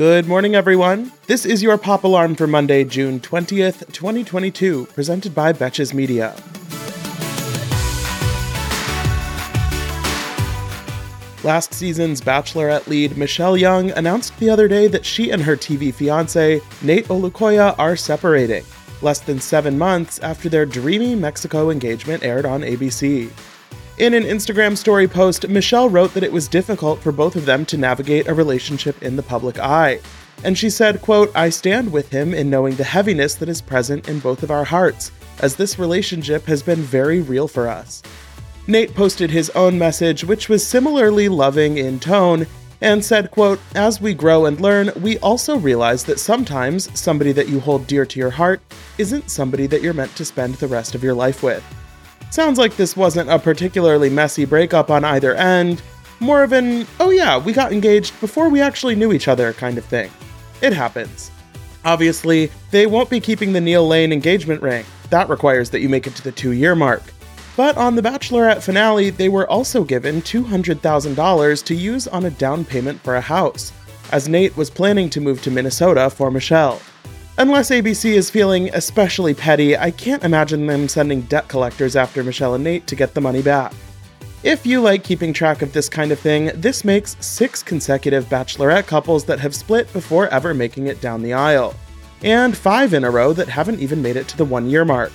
Good morning, everyone. This is your pop alarm for Monday, June 20th, 2022, presented by Betches Media. Last season's Bachelorette lead Michelle Young announced the other day that she and her TV fiance, Nayte Olukoya, are separating, less than seven months after their dreamy Mexico engagement aired on ABC. In an Instagram story post, Michelle wrote that it was difficult for both of them to navigate a relationship in the public eye. And she said, quote, I stand with him in knowing the heaviness that is present in both of our hearts, as this relationship has been very real for us. Nayte posted his own message, which was similarly loving in tone, and said, quote, As we grow and learn, we also realize that sometimes somebody that you hold dear to your heart isn't somebody that you're meant to spend the rest of your life with. Sounds like this wasn't a particularly messy breakup on either end, more of an, oh yeah, we got engaged before we actually knew each other kind of thing. It happens. Obviously, they won't be keeping the Neil Lane engagement ring. That requires that you make it to the two year mark. But on the Bachelorette finale, they were also given $200,000 to use on a down payment for a house, as Nayte was planning to move to Minnesota for Michelle. Unless ABC is feeling especially petty, I can't imagine them sending debt collectors after Michelle and Nayte to get the money back. If you like keeping track of this kind of thing, this makes six consecutive Bachelorette couples that have split before ever making it down the aisle, and five in a row that haven't even made it to the one year mark.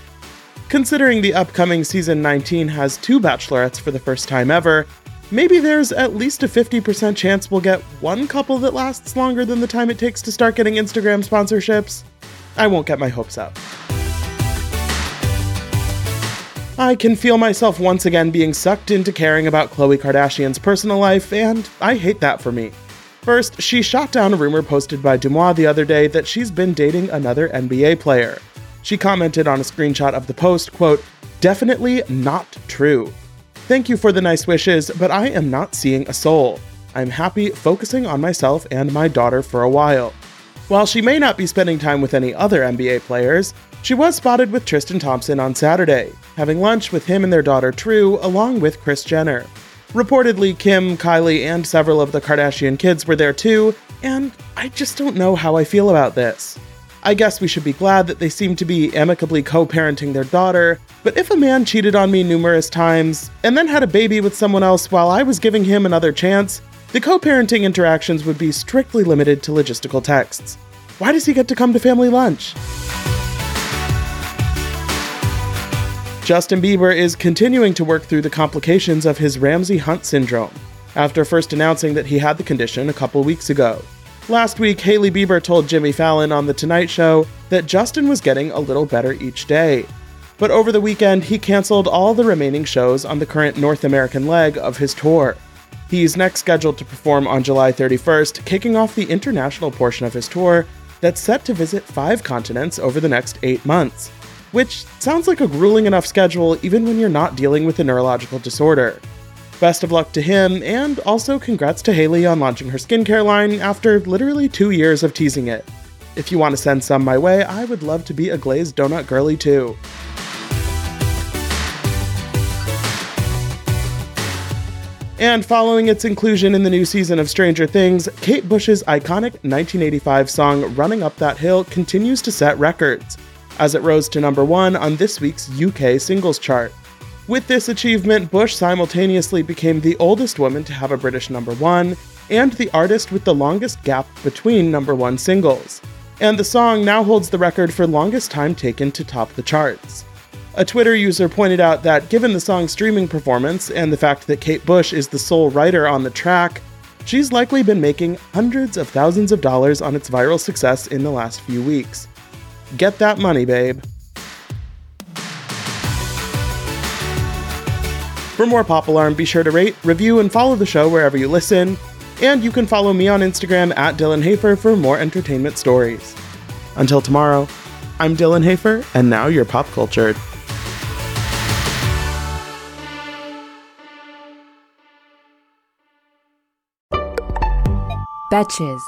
Considering the upcoming season 19 has two bachelorettes for the first time ever, maybe there's at least a 50% chance we'll get one couple that lasts longer than the time it takes to start getting Instagram sponsorships. I won't get my hopes up. I can feel myself once again being sucked into caring about Khloe Kardashian's personal life, and I hate that for me. First, she shot down a rumor posted by Deuxmoi the other day that she's been dating another NBA player. She commented on a screenshot of the post, quote, definitely not true. Thank you for the nice wishes, but I am not seeing a soul. I'm happy focusing on myself and my daughter for a while. While she may not be spending time with any other NBA players, she was spotted with Tristan Thompson on Saturday, having lunch with him and their daughter True, along with Kris Jenner. Reportedly, Kim, Kylie, and several of the Kardashian kids were there too, and I just don't know how I feel about this. I guess we should be glad that they seem to be amicably co parenting their daughter, but if a man cheated on me numerous times and then had a baby with someone else while I was giving him another chance, the co parenting interactions would be strictly limited to logistical texts. Why does he get to come to family lunch? Justin Bieber is continuing to work through the complications of his Ramsay Hunt syndrome after first announcing that he had the condition a couple weeks ago. Last week, Hailey Bieber told Jimmy Fallon on The Tonight Show that Justin was getting a little better each day. But over the weekend, he canceled all the remaining shows on the current North American leg of his tour. He's next scheduled to perform on July 31st, kicking off the international portion of his tour that's set to visit five continents over the next eight months. Which sounds like a grueling enough schedule even when you're not dealing with a neurological disorder. Best of luck to him, and also congrats to Hailey on launching her skincare line after literally two years of teasing it. If you want to send some my way, I would love to be a glazed donut girly too. And following its inclusion in the new season of Stranger Things, Kate Bush's iconic 1985 song Running Up That Hill continues to set records, as it rose to number one on this week's UK singles chart. With this achievement, Bush simultaneously became the oldest woman to have a British number one and the artist with the longest gap between number one singles. And the song now holds the record for longest time taken to top the charts. A Twitter user pointed out that given the song's streaming performance and the fact that Kate Bush is the sole writer on the track, she's likely been making hundreds of thousands of dollars on its viral success in the last few weeks. Get that money, babe. For more Pop Alarm, be sure to rate, review, and follow the show wherever you listen. And you can follow me on Instagram at Dylan Hafer for more entertainment stories. Until tomorrow, I'm Dylan Hafer, and now you're pop cultured. Betches.